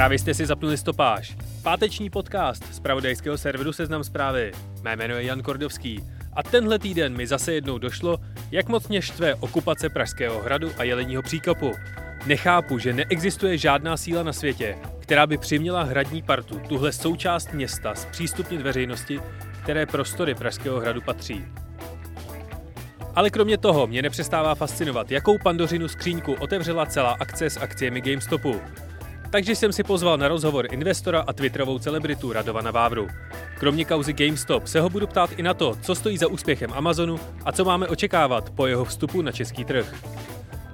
Právě jste si zapnuli stopáž. Páteční podcast z pravodajského serveru Seznam zprávy. Mé jméno je Jan Kordovský a tenhle týden mi zase jednou došlo, jak moc mě štve okupace Pražského hradu a Jeleního příkopu. Nechápu, že neexistuje žádná síla na světě, která by přiměla hradní partu, tuhle součást města, zpřístupnit veřejnosti, které prostory Pražského hradu patří. Ale kromě toho mě nepřestává fascinovat, jakou pandořinu skříňku otevřela celá akce s akciemi GameStopu. Takže jsem si pozval na rozhovor investora a twitterovou celebritu Radovana Vávru. Kromě kauzy GameStop se ho budu ptát i na to, co stojí za úspěchem Amazonu a co máme očekávat po jeho vstupu na český trh.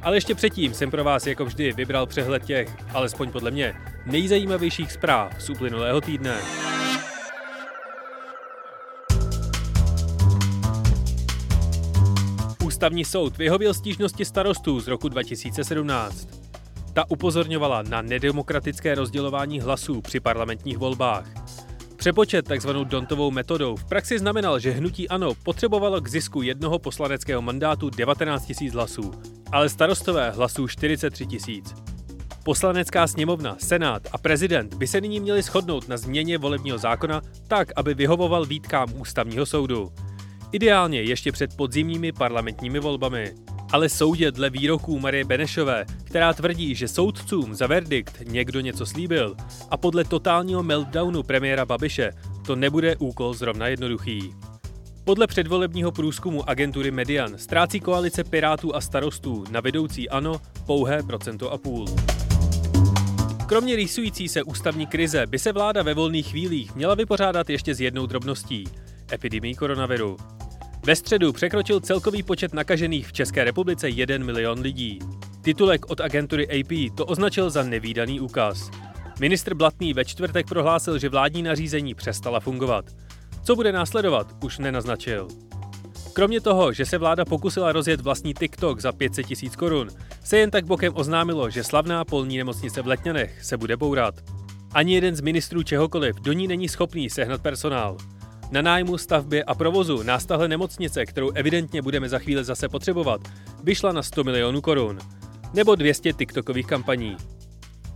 Ale ještě předtím jsem pro vás jako vždy vybral přehled těch, alespoň podle mě, nejzajímavějších zpráv z uplynulého týdne. Ústavní soud vyhověl stížnosti starostů z roku 2017. Ta upozorňovala na nedemokratické rozdělování hlasů při parlamentních volbách. Přepočet tzv. Dontovou metodou v praxi znamenal, že hnutí ANO potřebovalo k zisku jednoho poslaneckého mandátu 19 000 hlasů, ale starostové hlasů 43 000. Poslanecká sněmovna, senát a prezident by se nyní měli shodnout na změně volebního zákona tak, aby vyhovoval výtkám ústavního soudu. Ideálně ještě před podzimními parlamentními volbami. Ale soudě dle výroků Marie Benešové, která tvrdí, že soudcům za verdikt někdo něco slíbil a podle totálního meltdownu premiéra Babiše to nebude úkol zrovna jednoduchý. Podle předvolebního průzkumu agentury Median ztrácí koalice Pirátů a starostů na vedoucí ANO pouhé procento a půl. Kromě rýsující se ústavní krize by se vláda ve volných chvílích měla vypořádat ještě s jednou drobností – epidemii koronaviru. Ve středu překročil celkový počet nakažených v České republice 1 milion lidí. Titulek od agentury AP to označil za nevýdaný úkaz. Ministr Blatný ve čtvrtek prohlásil, že vládní nařízení přestala fungovat. Co bude následovat, už nenaznačil. Kromě toho, že se vláda pokusila rozjet vlastní TikTok za 500 tisíc korun, se jen tak bokem oznámilo, že slavná polní nemocnice v Letňanech se bude bourat. Ani jeden z ministrů čehokoliv do ní není schopný sehnat personál. Na nájmu, stavbě a provozu nás tahle nemocnice, kterou evidentně budeme za chvíli zase potřebovat, vyšla na 100 milionů korun. Nebo 200 TikTokových kampaní.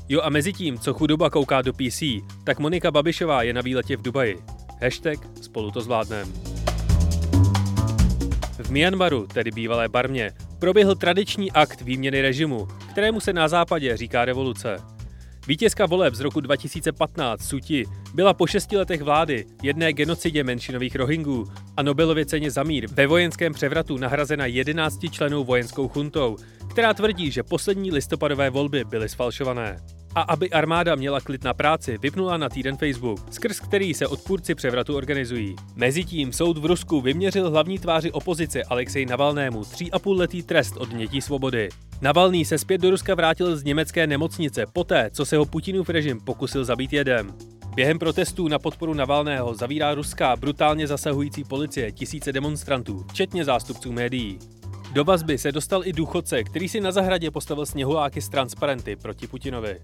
Jo a mezi tím, co chudoba kouká do PC, tak Monika Babišová je na výletě v Dubaji. Hashtag spolu to zvládnem. V Myanmaru, tedy bývalé Barmě, proběhl tradiční akt výměny režimu, kterému se na západě říká revoluce. Vítězka voleb z roku 2015 Suti byla po šesti letech vlády, jedné genocidě menšinových Rohingů a Nobelově ceně za mír ve vojenském převratu nahrazena 11 členů vojenskou chuntou, která tvrdí, že poslední listopadové volby byly sfalšované. A aby armáda měla klid na práci, vypnula na týden Facebook, skrz který se odpůrci převratu organizují. Mezitím soud v Rusku vyměřil hlavní tváři opozice Alexej Navalnému tří a půl letý trest odnětí svobody. Navalný se zpět do Ruska vrátil z německé nemocnice poté, co se ho Putinův režim pokusil zabít jedem. Během protestů na podporu Navalného zavírá ruská brutálně zasahující policie tisíce demonstrantů, včetně zástupců médií. Do vazby se dostal i důchodce, který si na zahradě postavil sněhuláky z transparenty proti Putinovi.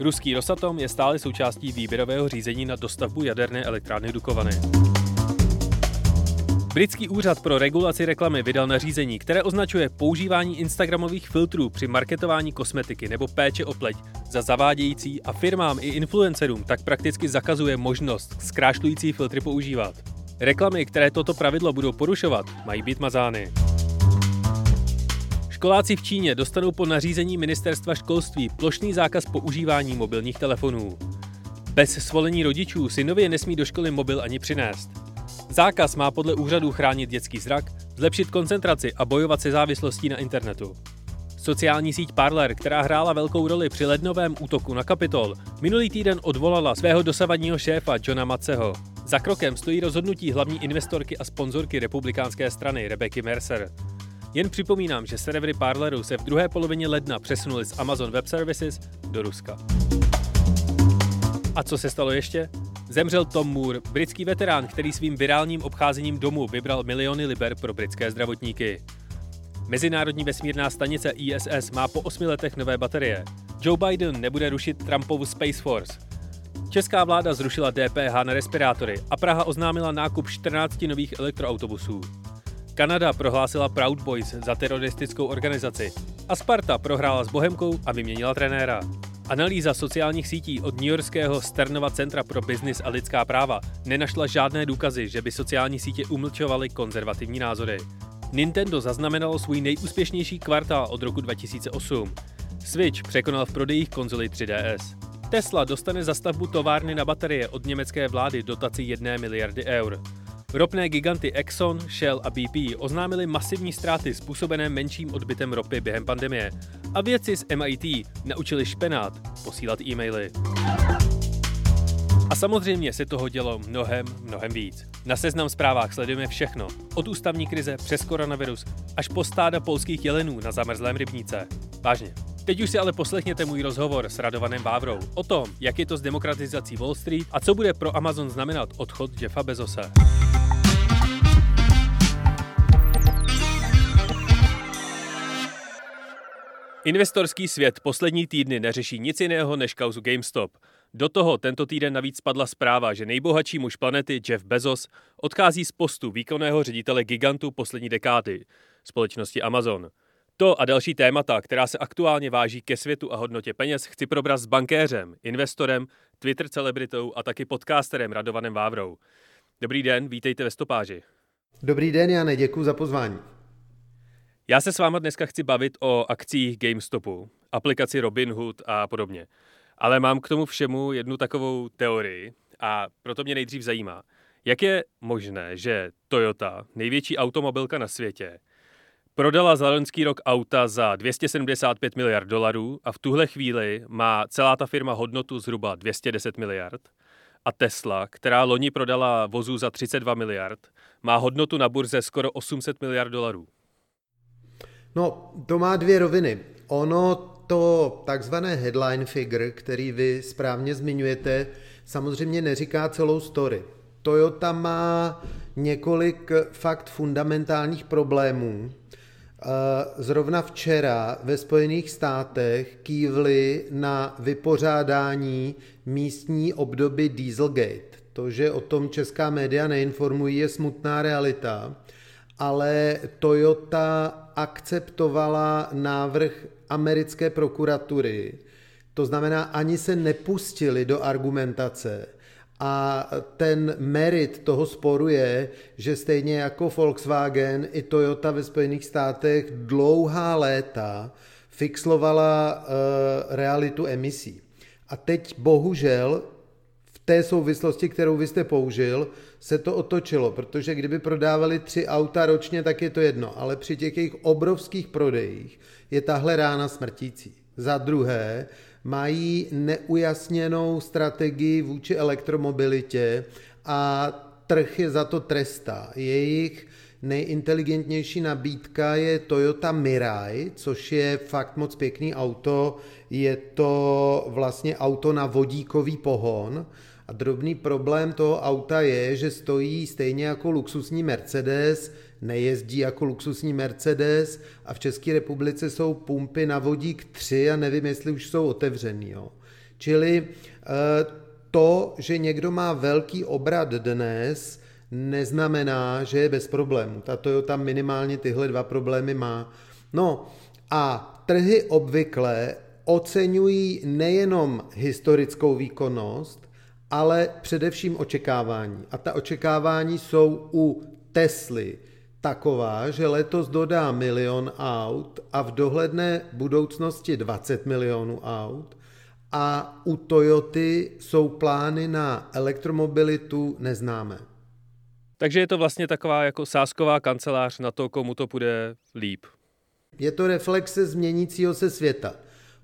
Ruský Rosatom je stále součástí výběrového řízení na dostavbu jaderné elektrárny Dukovany. Britský úřad pro regulaci reklamy vydal nařízení, které označuje používání Instagramových filtrů při marketování kosmetiky nebo péče o pleť za zavádějící a firmám i influencerům tak prakticky zakazuje možnost zkrášlující filtry používat. Reklamy, které toto pravidlo budou porušovat, mají být mazány. Školáci v Číně dostanou po nařízení ministerstva školství plošný zákaz používání mobilních telefonů. Bez svolení rodičů si nově nesmí do školy mobil ani přinést. Zákaz má podle úřadu chránit dětský zrak, zlepšit koncentraci a bojovat se závislostí na internetu. Sociální síť Parler, která hrála velkou roli při lednovém útoku na Kapitol, minulý týden odvolala svého dosavadního šéfa Johna Matceho. Za krokem stojí rozhodnutí hlavní investorky a sponzorky republikánské strany Rebecky Mercer. Jen připomínám, že servery Parleru se v druhé polovině ledna přesunuli z Amazon Web Services do Ruska. A co se stalo ještě? Zemřel Tom Moore, britský veterán, který svým virálním obcházením domu vybral miliony liber pro britské zdravotníky. Mezinárodní vesmírná stanice ISS má po osmi letech nové baterie. Joe Biden nebude rušit Trumpovu Space Force. Česká vláda zrušila DPH na respirátory a Praha oznámila nákup 14 nových elektroautobusů. Kanada prohlásila Proud Boys za teroristickou organizaci a Sparta prohrála s Bohemkou a vyměnila trenéra. Analýza sociálních sítí od Yorkského Sternova centra pro biznis a lidská práva nenašla žádné důkazy, že by sociální sítě umlčovaly konzervativní názory. Nintendo zaznamenalo svůj nejúspěšnější kvartál od roku 2008. Switch překonal v prodejích konzoli 3DS. Tesla dostane za stavbu továrny na baterie od německé vlády dotaci 1 miliardy eur. Ropné giganty Exxon, Shell a BP oznámili masivní ztráty způsobené menším odbytem ropy během pandemie a vědci z MIT naučili špenát posílat e-maily. A samozřejmě se toho dělo mnohem, mnohem víc. Na seznam zprávách sledujeme všechno, od ústavní krize přes koronavirus až po stáda polských jelenů na zamrzlém rybníce. Vážně. Teď už si ale poslechněte můj rozhovor s Radovanem Vávrou o tom, jak je to s demokratizací Wall Street a co bude pro Amazon znamenat odchod Jeffa Bezose. Investorský svět poslední týdny neřeší nic jiného než kauzu GameStop. Do toho tento týden navíc spadla zpráva, že nejbohatší muž planety Jeff Bezos odchází z postu výkonného ředitele gigantu poslední dekády, společnosti Amazon. To a další témata, která se aktuálně váží ke světu a hodnotě peněz, chci probrat s bankéřem, investorem, Twitter celebritou a taky podcasterem Radovanem Vávrou. Dobrý den, vítejte ve stopáži. Dobrý den, Jane, děkuji za pozvání. Já se s váma dneska chci bavit o akcích GameStopu, aplikaci Robinhood a podobně. Ale mám k tomu všemu jednu takovou teorii a proto mě nejdřív zajímá, jak je možné, že Toyota, největší automobilka na světě, prodala za loňský rok auta za 275 miliard dolarů a v tuhle chvíli má celá ta firma hodnotu zhruba 210 miliard a Tesla, která loni prodala vozů za 32 miliard, má hodnotu na burze skoro 800 miliard dolarů. No, to má dvě roviny. Ono to takzvané headline figure, který vy správně zmiňujete, samozřejmě neříká celou story. Toyota má několik fakt fundamentálních problémů. Eh, zrovna včera ve Spojených státech kývli na vypořádání místní obdoby Dieselgate. To, že o tom česká média neinformují, je smutná realita ale Toyota akceptovala návrh americké prokuratury. To znamená, ani se nepustili do argumentace. A ten merit toho sporu je, že stejně jako Volkswagen i Toyota ve Spojených státech dlouhá léta fixlovala uh, realitu emisí. A teď bohužel té souvislosti, kterou vy jste použil, se to otočilo, protože kdyby prodávali tři auta ročně, tak je to jedno, ale při těch jejich obrovských prodejích je tahle rána smrtící. Za druhé, mají neujasněnou strategii vůči elektromobilitě a trh je za to trestá. Jejich nejinteligentnější nabídka je Toyota Mirai, což je fakt moc pěkný auto. Je to vlastně auto na vodíkový pohon a drobný problém toho auta je, že stojí stejně jako luxusní Mercedes, nejezdí jako luxusní Mercedes a v České republice jsou pumpy na vodík 3 a nevím, jestli už jsou otevřený. Jo. Čili eh, to, že někdo má velký obrat dnes, neznamená, že je bez problémů. Ta Toyota minimálně tyhle dva problémy má. No a trhy obvykle oceňují nejenom historickou výkonnost, ale především očekávání. A ta očekávání jsou u Tesly taková, že letos dodá milion aut a v dohledné budoucnosti 20 milionů aut a u Toyoty jsou plány na elektromobilitu neznámé. Takže je to vlastně taková jako sásková kancelář na to, komu to bude líp. Je to reflexe změnícího se světa.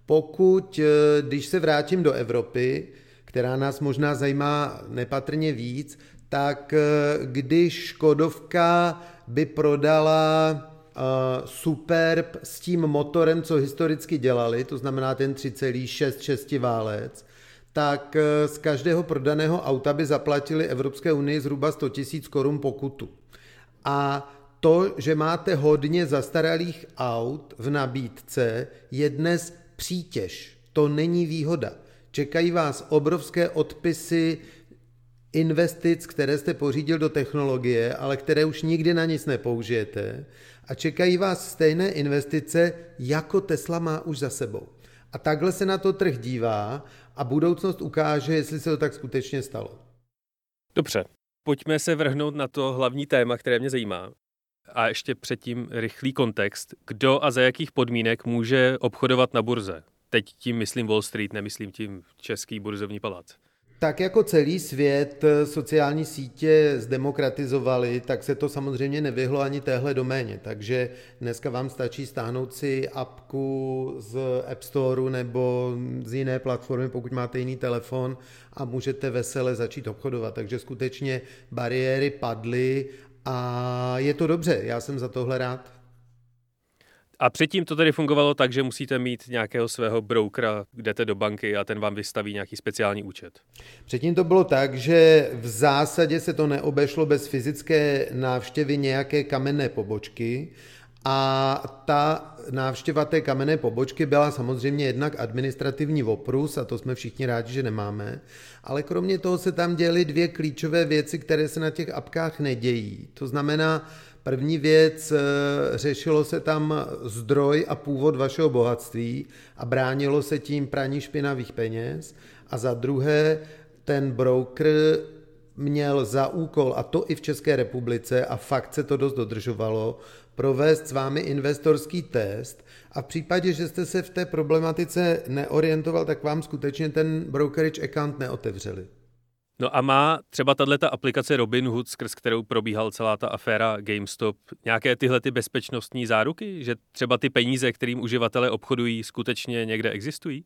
Pokud, eh, když se vrátím do Evropy, která nás možná zajímá nepatrně víc, tak eh, když Škodovka by prodala uh, Superb s tím motorem, co historicky dělali, to znamená ten 3,6 válec, tak eh, z každého prodaného auta by zaplatili Evropské unii zhruba 100 000 korun pokutu. A to, že máte hodně zastaralých aut v nabídce, je dnes přítěž. To není výhoda. Čekají vás obrovské odpisy investic, které jste pořídil do technologie, ale které už nikdy na nic nepoužijete. A čekají vás stejné investice, jako Tesla má už za sebou. A takhle se na to trh dívá a budoucnost ukáže, jestli se to tak skutečně stalo. Dobře, pojďme se vrhnout na to hlavní téma, které mě zajímá. A ještě předtím rychlý kontext. Kdo a za jakých podmínek může obchodovat na burze? Teď tím myslím Wall Street, nemyslím tím Český burzovní palác. Tak jako celý svět eh, sociální sítě zdemokratizovaly, tak se to samozřejmě nevyhlo ani téhle doméně. Takže dneska vám stačí stáhnout si apku z App Store nebo z jiné platformy, pokud máte jiný telefon a můžete vesele začít obchodovat. Takže skutečně bariéry padly a je to dobře, já jsem za tohle rád. A předtím to tedy fungovalo tak, že musíte mít nějakého svého brokera, jdete do banky a ten vám vystaví nějaký speciální účet. Předtím to bylo tak, že v zásadě se to neobešlo bez fyzické návštěvy nějaké kamenné pobočky a ta návštěva té kamenné pobočky byla samozřejmě jednak administrativní oprus a to jsme všichni rádi, že nemáme, ale kromě toho se tam děly dvě klíčové věci, které se na těch apkách nedějí. To znamená, První věc, eh, řešilo se tam zdroj a původ vašeho bohatství a bránilo se tím praní špinavých peněz. A za druhé, ten broker měl za úkol, a to i v České republice, a fakt se to dost dodržovalo, provést s vámi investorský test a v případě, že jste se v té problematice neorientoval, tak vám skutečně ten brokerage account neotevřeli. No a má třeba tato aplikace Robinhood, skrz kterou probíhal celá ta aféra GameStop, nějaké tyhle ty bezpečnostní záruky, že třeba ty peníze, kterým uživatelé obchodují, skutečně někde existují?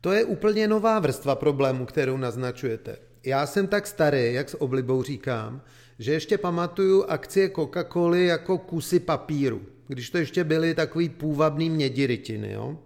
To je úplně nová vrstva problému, kterou naznačujete. Já jsem tak starý, jak s oblibou říkám, že ještě pamatuju akcie Coca-Coly jako kusy papíru, když to ještě byly takový půvabný mědirytiny. Jo?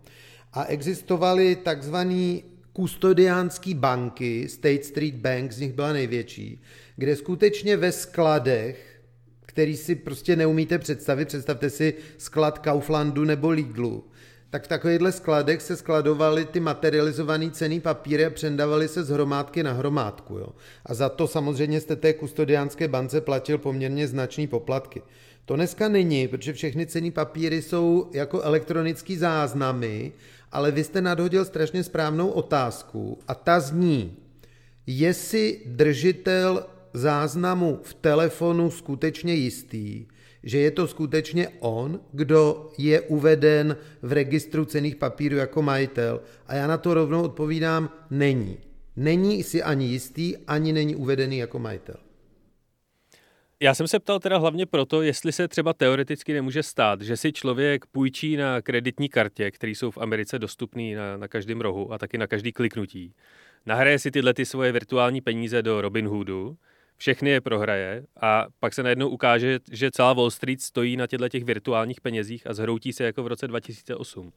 A existovaly takzvaný kustodiánský banky, State Street Bank, z nich byla největší, kde skutečně ve skladech, který si prostě neumíte představit, představte si sklad Kauflandu nebo Lidlu, tak v takovýchhle skladech se skladovaly ty materializované ceny papíry a přendávaly se z hromádky na hromádku. Jo. A za to samozřejmě jste té kustodiánské bance platil poměrně značný poplatky. To dneska není, protože všechny ceny papíry jsou jako elektronický záznamy ale vy jste nadhodil strašně správnou otázku a ta zní, jestli držitel záznamu v telefonu skutečně jistý, že je to skutečně on, kdo je uveden v registru cených papírů jako majitel. A já na to rovnou odpovídám, není. Není si ani jistý, ani není uvedený jako majitel. Já jsem se ptal teda hlavně proto, jestli se třeba teoreticky nemůže stát, že si člověk půjčí na kreditní kartě, které jsou v Americe dostupné na, na každém rohu a taky na každý kliknutí. Nahraje si tyhle ty svoje virtuální peníze do Robinhoodu, všechny je prohraje a pak se najednou ukáže, že celá Wall Street stojí na těchto těch virtuálních penězích a zhroutí se jako v roce 2008.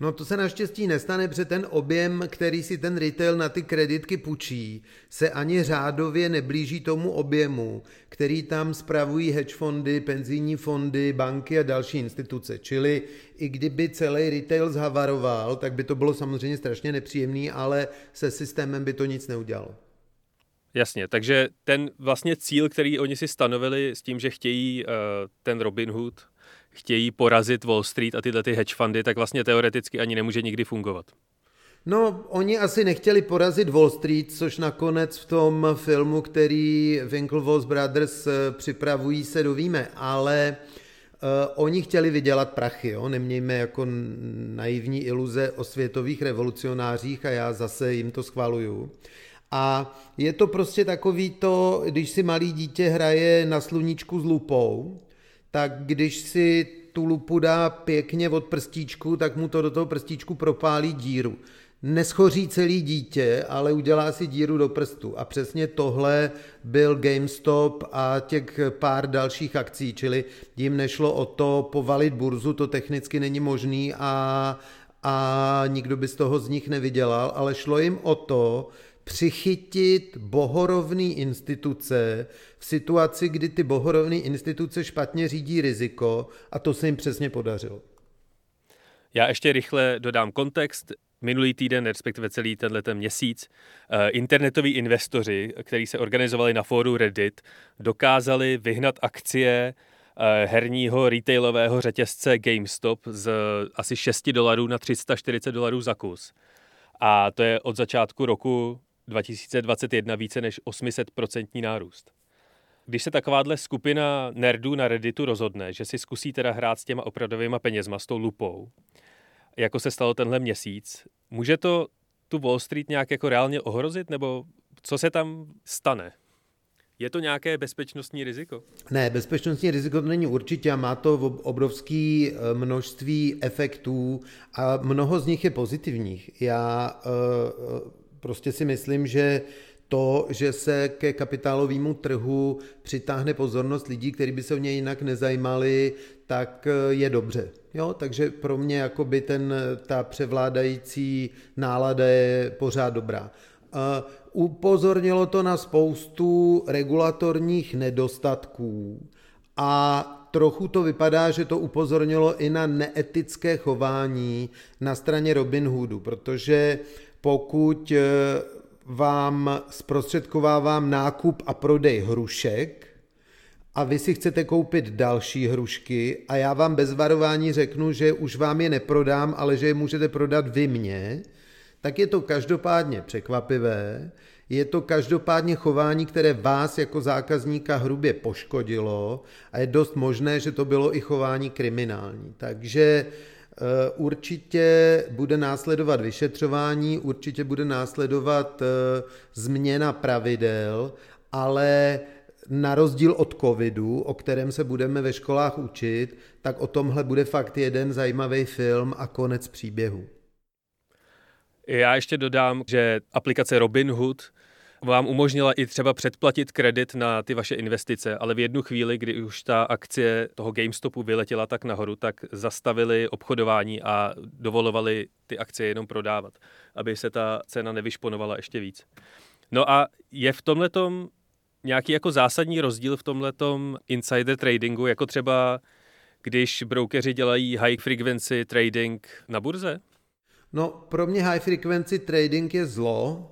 No to se naštěstí nestane, protože ten objem, který si ten retail na ty kreditky půjčí, se ani řádově neblíží tomu objemu, který tam spravují hedge fondy, penzijní fondy, banky a další instituce. Čili i kdyby celý retail zhavaroval, tak by to bylo samozřejmě strašně nepříjemný, ale se systémem by to nic neudělalo. Jasně, takže ten vlastně cíl, který oni si stanovili s tím, že chtějí uh, ten Robin Hood, chtějí porazit Wall Street a tyhle ty hedge fundy, tak vlastně teoreticky ani nemůže nikdy fungovat. No, oni asi nechtěli porazit Wall Street, což nakonec v tom filmu, který Winklevoss Brothers eh, připravují, se dovíme, ale uh, oni chtěli vydělat prachy, jo? nemějme jako naivní iluze o světových revolucionářích a já zase jim to schvaluju. A je to prostě takový to, když si malý dítě hraje na sluníčku s lupou, tak když si tu lupu dá pěkně od prstíčku, tak mu to do toho prstíčku propálí díru. Neschoří celý dítě, ale udělá si díru do prstu. A přesně tohle byl GameStop a těch pár dalších akcí, čili jim nešlo o to povalit burzu, to technicky není možný a a nikdo by z toho z nich nevydělal, ale šlo jim o to, přichytit bohorovné instituce v situaci, kdy ty bohorovné instituce špatně řídí riziko a to se jim přesně podařilo. Já ještě rychle dodám kontext. Minulý týden, respektive celý tenhle měsíc, eh, internetoví investoři, kteří se organizovali na fóru Reddit, dokázali vyhnat akcie eh, herního retailového řetězce GameStop z asi 6 dolarů na 340 dolarů za kus. A to je od začátku roku 2021 více než 800% nárůst. Když se takováhle skupina nerdů na Redditu rozhodne, že si zkusí teda hrát s těma opravdovýma penězma, s tou lupou, jako se stalo tenhle měsíc, může to tu Wall Street nějak jako reálně ohrozit, nebo co se tam stane? Je to nějaké bezpečnostní riziko? Ne, bezpečnostní riziko to není určitě a má to obrovské eh, množství efektů a mnoho z nich je pozitivních. Já uh, prostě si myslím, že to, že se ke kapitálovému trhu přitáhne pozornost lidí, kteří by se o něj jinak nezajímali, tak eh, je dobře. Jo, takže pro mě jakoby ten, ta převládající nálada je pořád dobrá. Uh, upozornilo to na spoustu regulatorních nedostatků a trochu to vypadá, že to upozornilo i na neetické chování na straně Robin Hoodu, protože pokud eh, vám zprostředkovávám nákup a prodej hrušek a vy si chcete koupit další hrušky a já vám bez varování řeknu, že už vám je neprodám, ale že je můžete prodat vy mně, tak je to každopádně překvapivé, je to každopádně chování, které vás jako zákazníka hrubě poškodilo a je dost možné, že to bylo i chování kriminální. Takže určitě bude následovat vyšetřování, určitě bude následovat eh, změna pravidel, ale na rozdíl od covidu, o kterém se budeme ve školách učit, tak o tomhle bude fakt jeden zajímavý film a konec příběhu. Já ještě dodám, že aplikace Robinhood vám umožnila i třeba předplatit kredit na ty vaše investice, ale v jednu chvíli, kdy už ta akcie toho GameStopu vyletěla tak nahoru, tak zastavili obchodování a dovolovali ty akcie jenom prodávat, aby se ta cena nevyšponovala ještě víc. No a je v tomhletom nějaký jako zásadní rozdíl v tomhletom insider tradingu, jako třeba když brokeři dělají high frequency trading na burze? No, pro mě high frequency trading je zlo,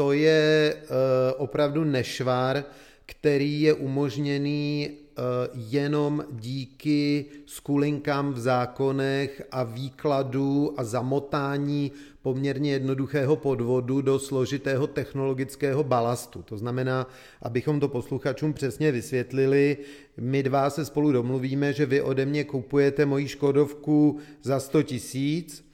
to je uh, opravdu nešvar, který je umožněný uh, jenom díky skulinkám v zákonech a výkladu a zamotání poměrně jednoduchého podvodu do složitého technologického balastu. To znamená, abychom to posluchačům přesně vysvětlili, my dva se spolu domluvíme, že vy ode mě kupujete moji Škodovku za 100 tisíc,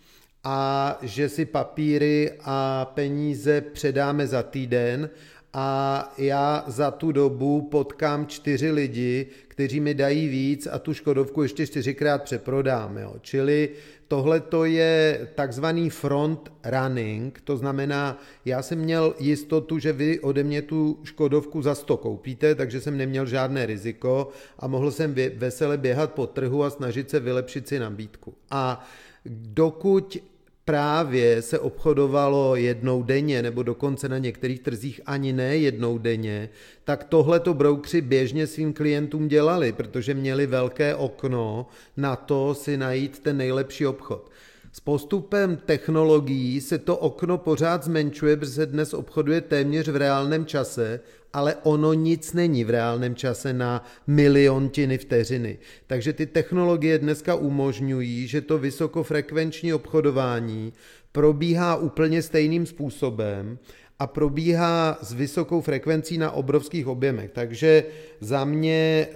a že si papíry a peníze předáme za týden a já za tu dobu potkám čtyři lidi, kteří mi dají víc a tu Škodovku ještě čtyřikrát přeprodám. Jo. Čili tohle to je takzvaný front running, to znamená, já jsem měl jistotu, že vy ode mě tu Škodovku za 100 koupíte, takže jsem neměl žádné riziko a mohl jsem vesele běhat po trhu a snažit se vylepšit si nabídku. A dokud právě se obchodovalo jednou denně, nebo dokonce na některých trzích ani ne jednou denně, tak tohle to broukři běžně svým klientům dělali, protože měli velké okno na to si najít ten nejlepší obchod. S postupem technologií se to okno pořád zmenšuje, protože se dnes obchoduje téměř v reálném čase ale ono nic není v reálném čase na miliontiny vteřiny. Takže ty technologie dneska umožňují, že to vysokofrekvenční obchodování probíhá úplně stejným způsobem a probíhá s vysokou frekvencí na obrovských objemech. Takže za mě e,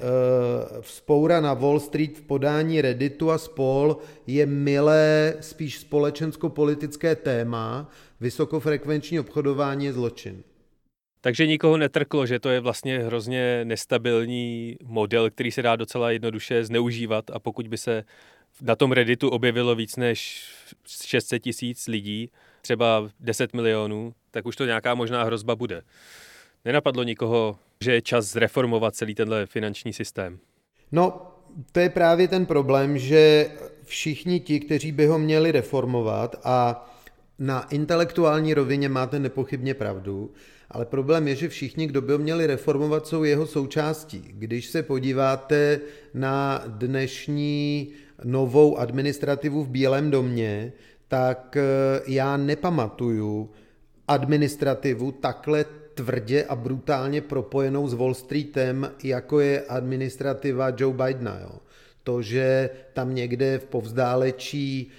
vzpoura na Wall Street v podání Redditu a spol je milé spíš společensko-politické téma, vysokofrekvenční obchodování je zločin. Takže nikoho netrklo, že to je vlastně hrozně nestabilní model, který se dá docela jednoduše zneužívat a pokud by se na tom Redditu objevilo víc než 600 tisíc lidí, třeba 10 milionů, tak už to nějaká možná hrozba bude. Nenapadlo nikoho, že je čas zreformovat celý tenhle finanční systém. No, to je právě ten problém, že všichni ti, kteří by ho měli reformovat a na intelektuální rovině máte nepochybně pravdu, ale problém je, že všichni, kdo by měli reformovat, jsou jeho součástí. Když se podíváte na dnešní novou administrativu v Bílém domě, tak eh, já nepamatuju administrativu takhle tvrdě a brutálně propojenou s Wall Streetem, jako je administrativa Joe Bidena. Jo. To, že tam někde v povzdálečí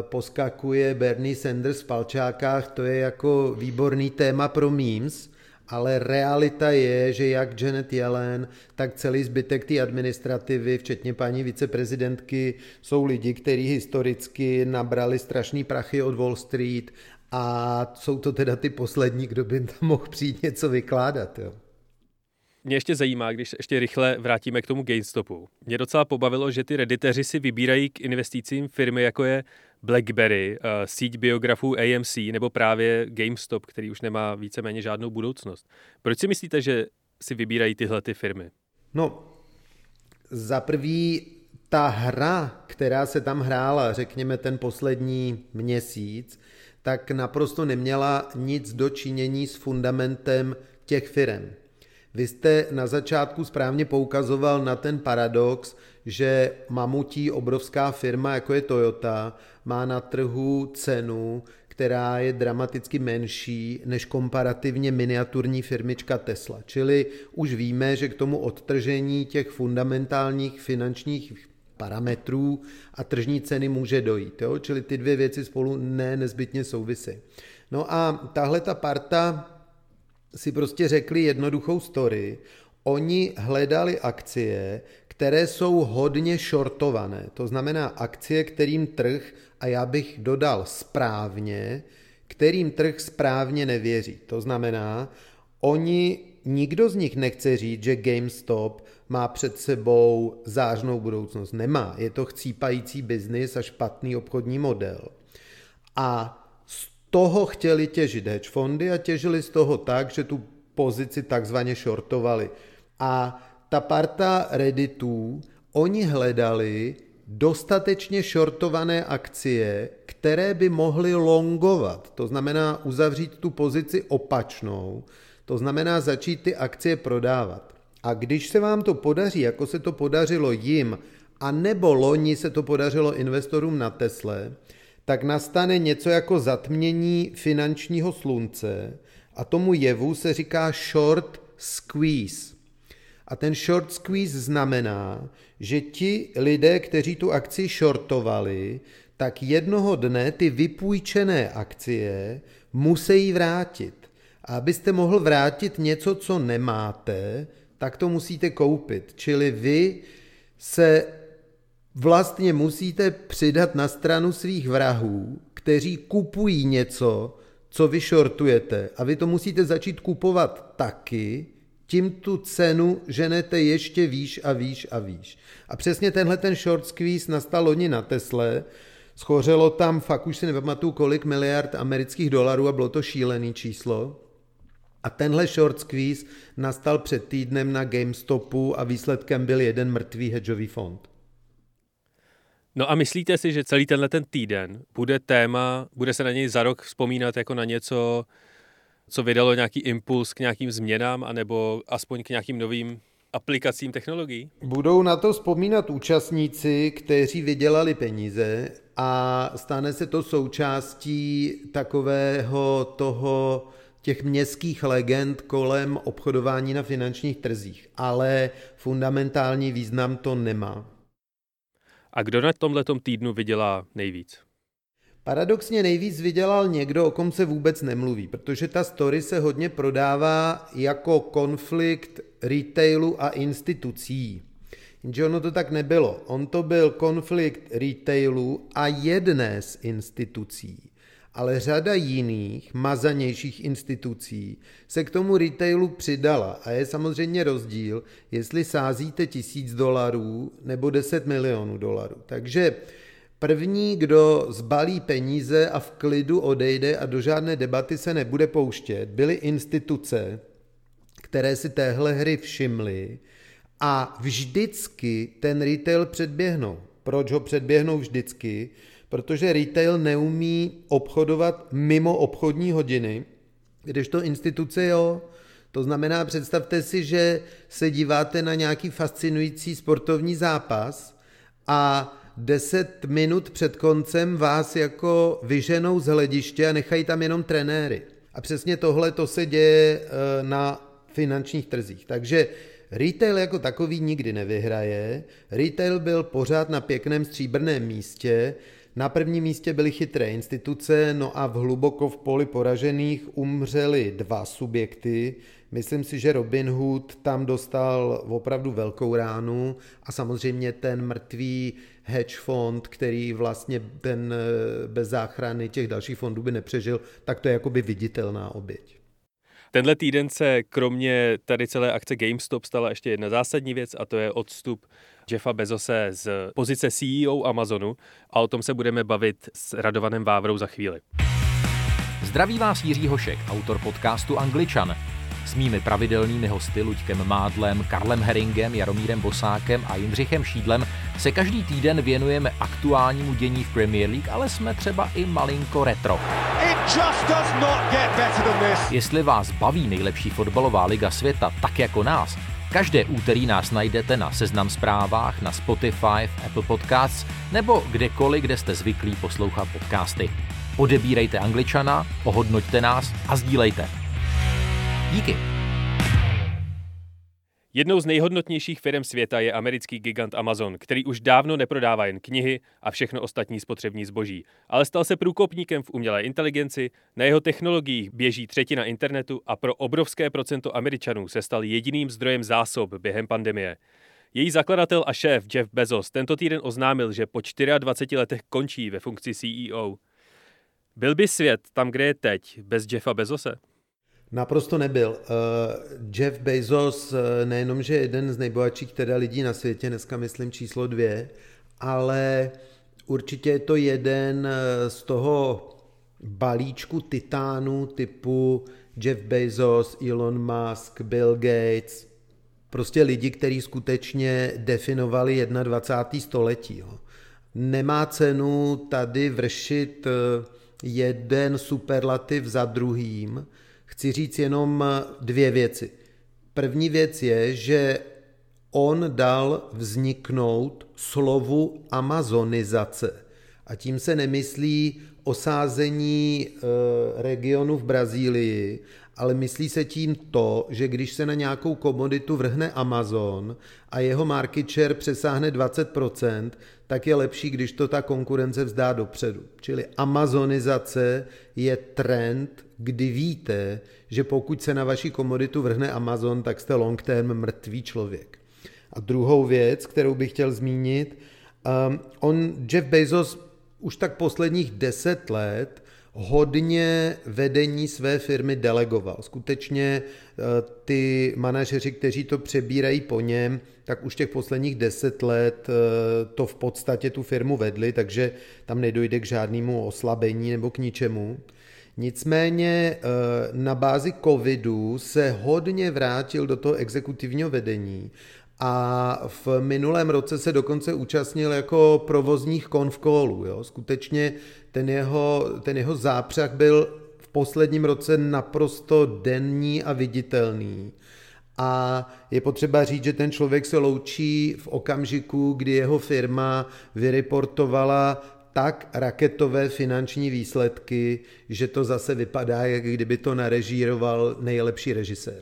poskakuje Bernie Sanders v palčákách, to je jako výborný téma pro memes, ale realita je, že jak Janet Yellen, tak celý zbytek té administrativy, včetně paní viceprezidentky, jsou lidi, kteří historicky nabrali strašný prachy od Wall Street a jsou to teda ty poslední, kdo by tam mohl přijít něco vykládat. Jo. Mě ještě zajímá, když ještě rychle vrátíme k tomu GameStopu. Mě docela pobavilo, že ty rediteři si vybírají k investicím firmy, jako je BlackBerry, uh, síť biografů AMC nebo právě GameStop, který už nemá víceméně žádnou budoucnost. Proč si myslíte, že si vybírají tyhle ty firmy? No, za prvý ta hra, která se tam hrála, řekněme ten poslední měsíc, tak naprosto neměla nic do činění s fundamentem těch firm. Vy jste na začátku správně poukazoval na ten paradox, že mamutí obrovská firma, jako je Toyota, má na trhu cenu, která je dramaticky menší než komparativně miniaturní firmička Tesla. Čili už víme, že k tomu odtržení těch fundamentálních finančních parametrů a tržní ceny může dojít. Jo? Čili ty dvě věci spolu ne nezbytně souvisí. No a tahle ta parta si prostě řekli jednoduchou story. Oni hledali akcie, které jsou hodně shortované. To znamená akcie, kterým trh, a já bych dodal správně, kterým trh správně nevěří. To znamená, oni, nikdo z nich nechce říct, že GameStop má před sebou zářnou budoucnost. Nemá. Je to chcípající biznis a špatný obchodní model. A toho chtěli těžit hedge fondy a těžili z toho tak, že tu pozici takzvaně shortovali. A ta parta redditů, oni hledali dostatečně shortované akcie, které by mohly longovat, to znamená uzavřít tu pozici opačnou, to znamená začít ty akcie prodávat. A když se vám to podaří, jako se to podařilo jim, a nebo loni se to podařilo investorům na Tesle, tak nastane něco jako zatmění finančního slunce a tomu jevu se říká short squeeze. A ten short squeeze znamená, že ti lidé, kteří tu akci shortovali, tak jednoho dne ty vypůjčené akcie musí vrátit. A abyste mohl vrátit něco, co nemáte, tak to musíte koupit. Čili vy se vlastně musíte přidat na stranu svých vrahů, kteří kupují něco, co vy shortujete a vy to musíte začít kupovat taky, tím tu cenu ženete ještě výš a výš a výš. A přesně tenhle ten short squeeze nastal loni na Tesle, schořelo tam, fakt už si nepamatuju kolik miliard amerických dolarů a bylo to šílený číslo. A tenhle short squeeze nastal před týdnem na GameStopu a výsledkem byl jeden mrtvý hedžový fond. No a myslíte si, že celý tenhle ten týden bude téma, bude se na něj za rok vzpomínat jako na něco, co vydalo nějaký impuls k nějakým změnám, anebo aspoň k nějakým novým aplikacím technologií? Budou na to vzpomínat účastníci, kteří vydělali peníze a stane se to součástí takového toho těch městských legend kolem obchodování na finančních trzích, ale fundamentální význam to nemá. A kdo na tomhle týdnu vydělá nejvíc? Paradoxně nejvíc vydělal někdo, o kom se vůbec nemluví, protože ta story se hodně prodává jako konflikt retailu a institucí. Jenže ono to tak nebylo. On to byl konflikt retailu a jedné z institucí ale řada jiných, mazanějších institucí se k tomu retailu přidala a je samozřejmě rozdíl, jestli sázíte tisíc dolarů nebo 10 milionů dolarů. Takže první, kdo zbalí peníze a v klidu odejde a do žádné debaty se nebude pouštět, byly instituce, které si téhle hry všimly a vždycky ten retail předběhnou. Proč ho předběhnou vždycky? Protože retail neumí obchodovat mimo obchodní hodiny, kdežto instituce jo. To znamená, představte si, že se díváte na nějaký fascinující sportovní zápas a 10 minut před koncem vás jako vyženou z hlediště a nechají tam jenom trenéry. A přesně tohle to se děje eh, na finančních trzích. Takže retail jako takový nikdy nevyhraje. Retail byl pořád na pěkném stříbrném místě. Na prvním místě byly chytré instituce, no a v hluboko v poli poražených umřeli dva subjekty. Myslím si, že Robin Hood tam dostal opravdu velkou ránu a samozřejmě ten mrtvý hedge fond, který vlastně ten eh, bez záchrany těch dalších fondů by nepřežil, tak to je jakoby viditelná oběť. Tenhle týden se kromě tady celé akce GameStop stala ještě jedna zásadní věc a to je odstup Jeffa Bezose z pozice CEO Amazonu a o tom se budeme bavit s Radovanem Vávrou za chvíli. Zdraví vás Jiří Hošek, autor podcastu Angličan. S mými pravidelnými hosty Luďkem Mádlem, Karlem Heringem, Jaromírem Bosákem a Jindřichem Šídlem se každý týden věnujeme aktuálnímu dění v Premier League, ale jsme třeba i malinko retro. Jestli vás baví nejlepší fotbalová liga světa tak jako nás, Každé úterý nás najdete na Seznam zprávách, na Spotify, Apple Podcasts nebo kdekoliv, kde jste zvyklí poslouchat podcasty. Odebírejte Angličana, ohodnoťte nás a sdílejte. Díky. Jednou z nejhodnotnějších firm světa je americký gigant Amazon, který už dávno neprodává jen knihy a všechno ostatní spotřební zboží, ale stal se průkopníkem v umělé inteligenci, na jeho technologiích běží třetina internetu a pro obrovské procento Američanů se stal jediným zdrojem zásob během pandemie. Její zakladatel a šéf Jeff Bezos tento týden oznámil, že po 24 letech končí ve funkci CEO. Byl by svět tam, kde je teď, bez Jeffa Bezose? Naprosto nebyl. Eh, Jeff Bezos eh, nejenom, že je jeden z nejbohatších teda lidí na světě, dneska myslím číslo dvě, ale určitě je to jeden eh, z toho balíčku titánů typu Jeff Bezos, Elon Musk, Bill Gates, prostě lidi, kteří skutečně definovali 21. století. Jo. Nemá cenu tady vršit jeden superlativ za druhým, chci říct jenom dvě věci. První věc je, že on dal vzniknout slovu amazonizace. A tím se nemyslí osázení e, regionu v Brazílii, ale myslí se tím to, že když se na nějakou komoditu vrhne Amazon a jeho market share přesáhne 20%, tak je lepší, když to ta konkurence vzdá dopředu. Čili amazonizace je trend, kdy víte, že pokud se na vaši komoditu vrhne Amazon, tak jste long term mrtvý člověk. A druhou věc, kterou bych chtěl zmínit, um, on, Jeff Bezos, už tak posledních deset let hodně vedení své firmy delegoval. Skutečně uh, ty manažeři, kteří to přebírají po něm, tak už těch posledních deset let uh, to v podstatě tu firmu vedli, takže tam nedojde k žádnému oslabení nebo k ničemu. Nicméně eh, na bázi covidu se hodně vrátil do toho exekutivního vedení a v minulém roce se dokonce účastnil jako provozních konfkólů. Jo. Skutečně ten jeho, ten jeho zápřah byl v posledním roce naprosto denní a viditelný. A je potřeba říct, že ten člověk se loučí v okamžiku, kdy jeho firma vyreportovala tak raketové finanční výsledky, že to zase vypadá, jak kdyby to narežíroval nejlepší režisér.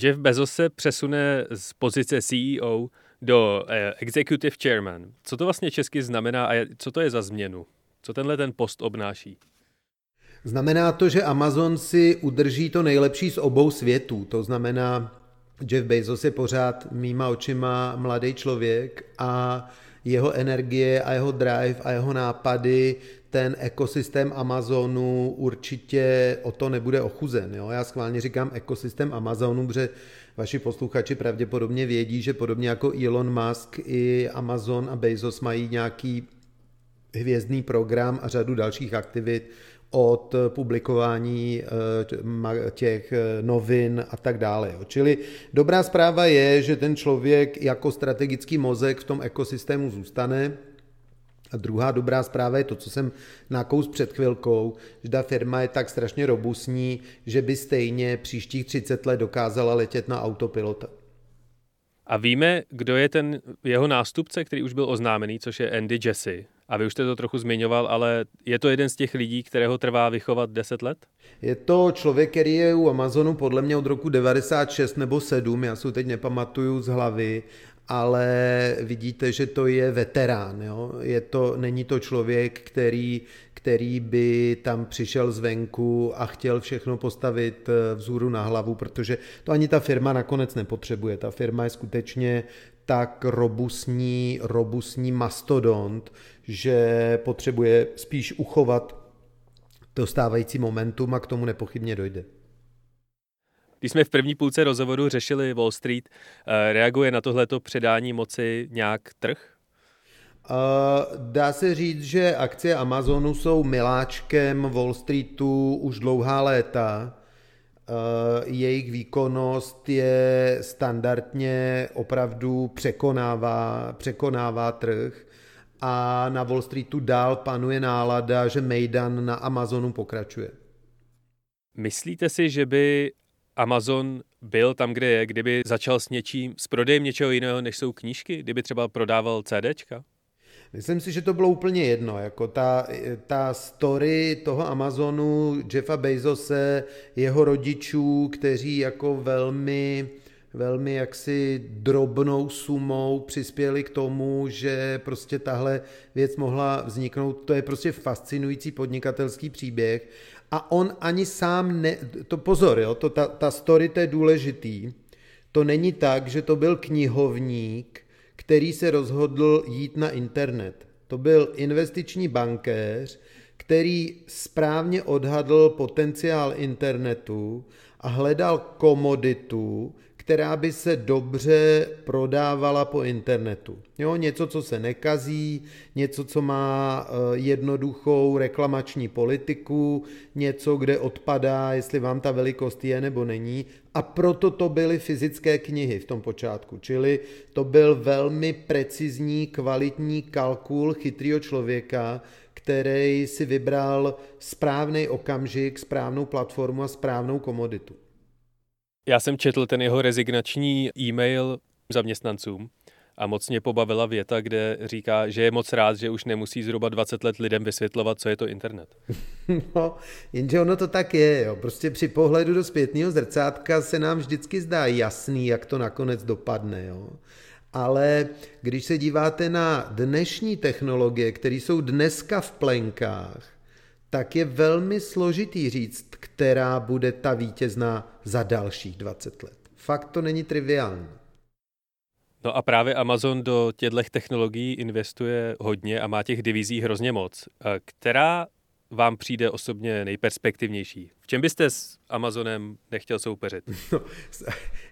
Jeff Bezos se přesune z pozice CEO do eh, Executive Chairman. Co to vlastně česky znamená a co to je za změnu? Co tenhle ten post obnáší? Znamená to, že Amazon si udrží to nejlepší z obou světů. To znamená, Jeff Bezos je pořád mýma očima mladý člověk a jeho energie a jeho drive a jeho nápady, ten ekosystém Amazonu určitě o to nebude ochuzen. Jo? Já schválně říkám ekosystém Amazonu, protože vaši posluchači pravděpodobně vědí, že podobně jako Elon Musk i Amazon a Bezos mají nějaký hvězdný program a řadu dalších aktivit od publikování těch novin a tak dále. Čili dobrá zpráva je, že ten člověk jako strategický mozek v tom ekosystému zůstane, a druhá dobrá zpráva je to, co jsem nakous před chvilkou, že ta firma je tak strašně robustní, že by stejně příštích 30 let dokázala letět na autopilota. A víme, kdo je ten jeho nástupce, který už byl oznámený, což je Andy Jesse. A vy už jste to trochu zmiňoval, ale je to jeden z těch lidí, kterého trvá vychovat 10 let? Je to člověk, který je u Amazonu podle mě od roku 96 nebo 7, já si teď nepamatuju z hlavy, ale vidíte, že to je veterán. Jo? Je to, není to člověk, který, který by tam přišel zvenku a chtěl všechno postavit eh, vzhůru na hlavu, protože to ani ta firma nakonec nepotřebuje. Ta firma je skutečně tak robustní, robustní mastodont, že potřebuje spíš uchovat to stávající momentum a k tomu nepochybně dojde. Když jsme v první půlce rozhovoru řešili Wall Street, eh, reaguje na tohleto předání moci nějak trh? Uh, dá se říct, že akcie Amazonu jsou miláčkem Wall Streetu už dlouhá léta. Uh, jejich výkonnost je standardně opravdu překonává, překonává trh a na Wall Streetu dál panuje nálada, že Mejdan na Amazonu pokračuje. Myslíte si, že by Amazon byl tam, kde je, kdyby začal s něčím, s prodejem něčeho jiného, než jsou knížky? Kdyby třeba prodával CDčka? Myslím si, že to bylo úplně jedno. Jako ta, ta story toho Amazonu, Jeffa Bezose, jeho rodičů, kteří jako velmi velmi jaksi drobnou sumou přispěli k tomu, že prostě tahle věc mohla vzniknout. To je prostě fascinující podnikatelský příběh a on ani sám, ne, to pozor, jo, to, ta, ta story to je důležitý, to není tak, že to byl knihovník, který se rozhodl jít na internet. To byl investiční bankéř, který správně odhadl potenciál internetu a hledal komoditu, která by se dobře prodávala po internetu. Jo, něco, co se nekazí, něco, co má eh, jednoduchou reklamační politiku, něco, kde odpadá, jestli vám ta velikost je nebo není. A proto to byly fyzické knihy v tom počátku. Čili to byl velmi precizní, kvalitní kalkul chytrýho člověka, který si vybral správný okamžik, správnou platformu a správnou komoditu. Já jsem četl ten jeho rezignační e-mail zaměstnancům a moc mě pobavila věta, kde říká, že je moc rád, že už nemusí zhruba 20 let lidem vysvětlovat, co je to internet. No, jenže ono to tak je. Jo. Prostě při pohledu do zpětného zrcátka se nám vždycky zdá jasný, jak to nakonec dopadne. Jo. Ale když se díváte na dnešní technologie, které jsou dneska v plenkách, tak je velmi složitý říct, která bude ta vítězná za dalších 20 let. Fakt to není triviální. No a právě Amazon do těchto technologií investuje hodně a má těch divizí hrozně moc. Která vám přijde osobně nejperspektivnější? V čem byste s Amazonem nechtěl soupeřit? No,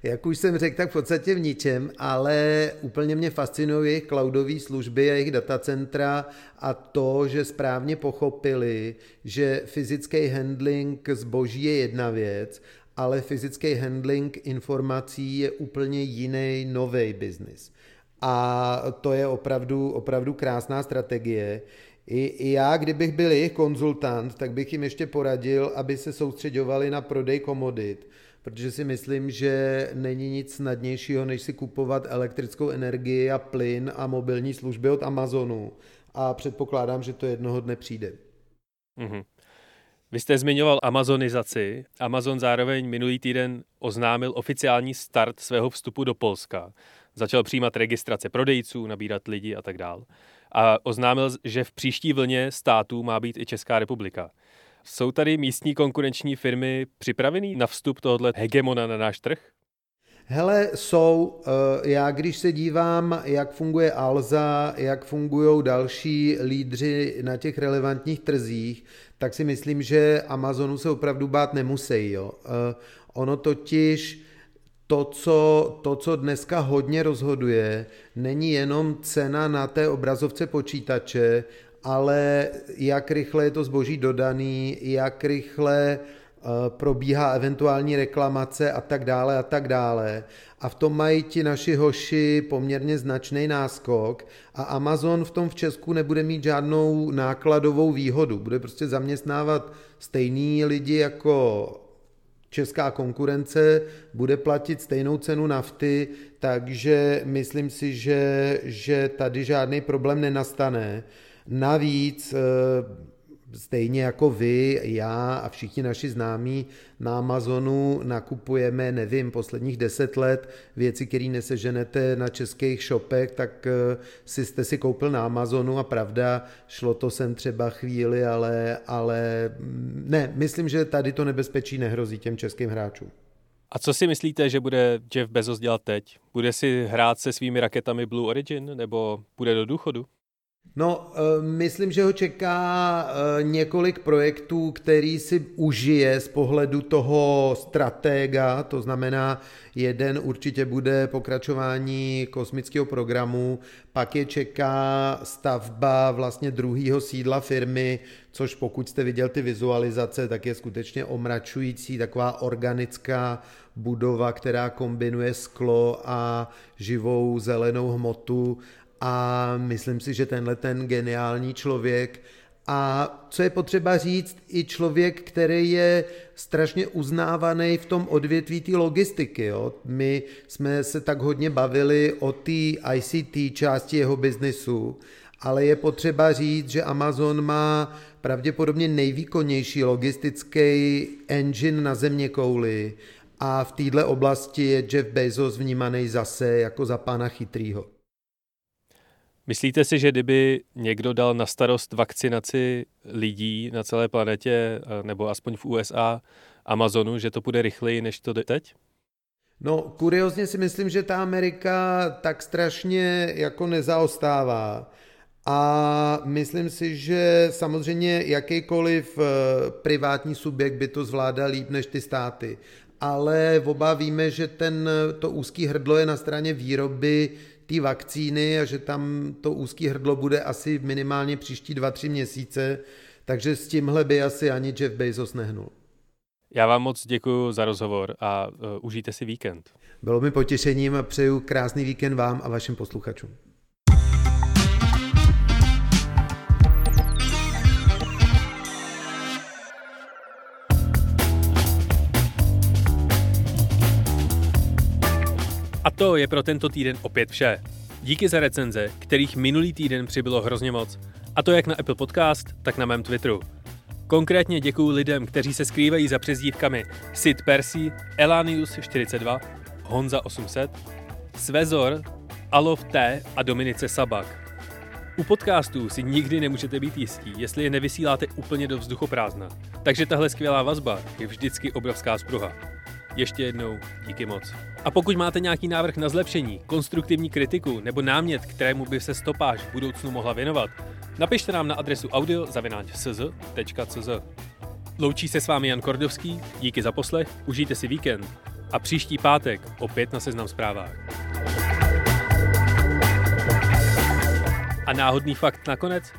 jak už jsem řekl, tak v podstatě v ničem, ale úplně mě fascinují jejich cloudové služby a jejich datacentra a to, že správně pochopili, že fyzický handling zboží je jedna věc, ale fyzický handling informací je úplně jiný nový biznis. A to je opravdu, opravdu krásná strategie. I, I já, kdybych byl jejich konzultant, tak bych jim ještě poradil, aby se soustředovali na prodej komodit, protože si myslím, že není nic snadnějšího, než si kupovat elektrickou energii a plyn a mobilní služby od Amazonu. A předpokládám, že to jednoho dne přijde. Mm-hmm. Vy jste zmiňoval amazonizaci. Amazon zároveň minulý týden oznámil oficiální start svého vstupu do Polska. Začal přijímat registrace prodejců, nabírat lidi a tak dále a oznámil, že v příští vlně států má být i Česká republika. Jsou tady místní konkurenční firmy připravený na vstup tohoto hegemona na náš trh? Hele, jsou. Eh, já když se dívám, jak funguje Alza, jak fungují další lídři na těch relevantních trzích, tak si myslím, že Amazonu se opravdu bát nemusí. Jo. Eh, ono totiž to co, to, co dneska hodně rozhoduje, není jenom cena na té obrazovce počítače, ale jak rychle je to zboží dodaný, jak rychle eh, probíhá eventuální reklamace a tak dále a tak dále. A v tom mají ti naši hoši poměrně značný náskok a Amazon v tom v Česku nebude mít žádnou nákladovou výhodu. Bude prostě zaměstnávat stejný lidi jako česká konkurence, bude platit stejnou cenu nafty, takže myslím si, že, že tady žádný problém nenastane. Navíc eh, stejně jako vy, já a všichni naši známí na Amazonu nakupujeme, nevím, posledních deset let věci, které neseženete na českých shopech, tak eh, si jste si koupil na Amazonu a pravda, šlo to sem třeba chvíli, ale, ale mm, ne, myslím, že tady to nebezpečí nehrozí těm českým hráčům. A co si myslíte, že bude Jeff Bezos dělat teď? Bude si hrát se svými raketami Blue Origin nebo bude do důchodu? No, eh, myslím, že ho čeká eh, několik projektů, který si užije z pohledu toho stratega, to znamená, jeden určitě bude pokračování kosmického programu, pak je čeká stavba vlastně druhého sídla firmy, což pokud jste viděl ty vizualizace, tak je skutečně omračující, taková organická budova, která kombinuje sklo a živou zelenou hmotu a myslím si, že tenhle ten geniální člověk a co je potřeba říct, i člověk, který je strašně uznávaný v tom odvětví té logistiky. Jo? My jsme se tak hodně bavili o té ICT části jeho biznisu, ale je potřeba říct, že Amazon má pravděpodobně nejvýkonnější logistický engine na země kouli a v této oblasti je Jeff Bezos vnímaný zase jako za pána chytrýho. Myslíte si, že kdyby někdo dal na starost vakcinaci lidí na celé planetě, eh, nebo aspoň v USA, Amazonu, že to bude rychleji, než to teď? No, kuriozně si myslím, že ta Amerika tak strašně jako nezaostává. A myslím si, že samozřejmě jakýkoliv eh, privátní subjekt by to zvládal líp než ty státy. Ale oba víme, že ten, to úzký hrdlo je na straně výroby té vakcíny a že tam to úzký hrdlo bude asi minimálně příští dva, tři měsíce, takže s tímhle by asi ani Jeff Bezos nehnul. Já vám moc děkuji za rozhovor a uh, užijte si víkend. Bylo mi potěšením a přeju krásný víkend vám a vašim posluchačům. To je pro tento týden opět vše. Díky za recenze, kterých minulý týden přibylo hrozně moc. A to jak na Apple Podcast, tak na mém Twitteru. Konkrétně děkuji lidem, kteří se skrývají za přezdívkami Sid Percy, Elanius42, Honza 800, Svezor, Alov T a Dominice Sabak. U podcastů si nikdy nemůžete být jistí, jestli je nevysíláte úplně do vzduchoprázdna. Takže tahle skvělá vazba je vždycky obrovská spruha. Ještě jednou díky moc. A pokud máte nějaký návrh na zlepšení, konstruktivní kritiku nebo námět, kterému by se stopáž v budoucnu mohla věnovat, napište nám na adresu audio.cz.cz. Loučí se s vámi Jan Kordovský, díky za poslech, užijte si víkend a příští pátek opět na Seznam zprávách. A náhodný fakt nakonec?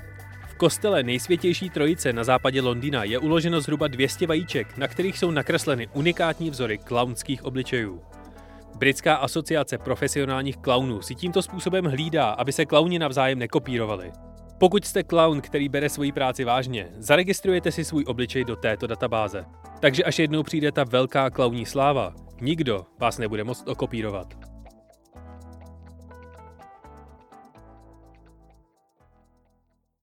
V kostele nejsvětější trojice na západě Londýna je uloženo zhruba 200 vajíček, na kterých jsou nakresleny unikátní vzory klaunských obličejů. Britská asociace profesionálních klaunů si tímto způsobem hlídá, aby se klauni navzájem nekopírovali. Pokud jste klaun, který bere svoji práci vážně, zaregistrujete si svůj obličej do této databáze. Takže až jednou přijde ta velká klauní sláva, nikdo vás nebude moct okopírovat.